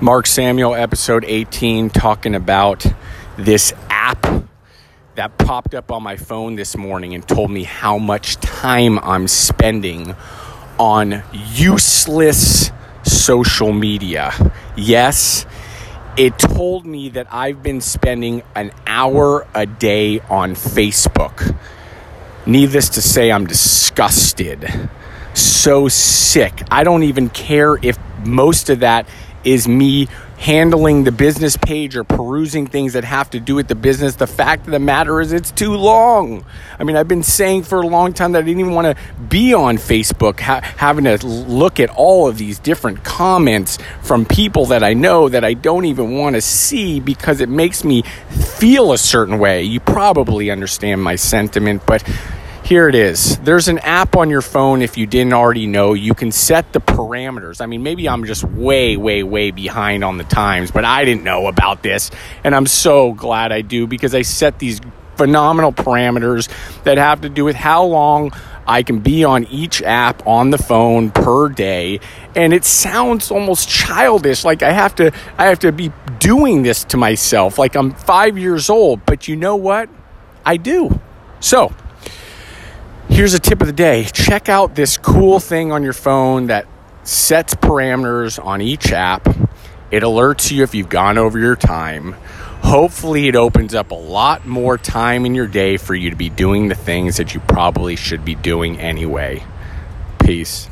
Mark Samuel, episode 18, talking about this app that popped up on my phone this morning and told me how much time I'm spending on useless social media. Yes, it told me that I've been spending an hour a day on Facebook. Needless to say, I'm disgusted. So sick. I don't even care if most of that is me handling the business page or perusing things that have to do with the business. The fact of the matter is, it's too long. I mean, I've been saying for a long time that I didn't even want to be on Facebook, ha- having to look at all of these different comments from people that I know that I don't even want to see because it makes me feel a certain way. You probably understand my sentiment, but here it is. There's an app on your phone, if you didn't already know. You can set the parameters. I mean, maybe I'm just way, way, way behind on the times, but I didn't know about this. And I'm so glad I do because I set these phenomenal parameters that have to do with how long I can be on each app on the phone per day and it sounds almost childish like I have to I have to be doing this to myself like I'm 5 years old but you know what I do so Here's a tip of the day check out this cool thing on your phone that sets parameters on each app. It alerts you if you've gone over your time. Hopefully, it opens up a lot more time in your day for you to be doing the things that you probably should be doing anyway. Peace.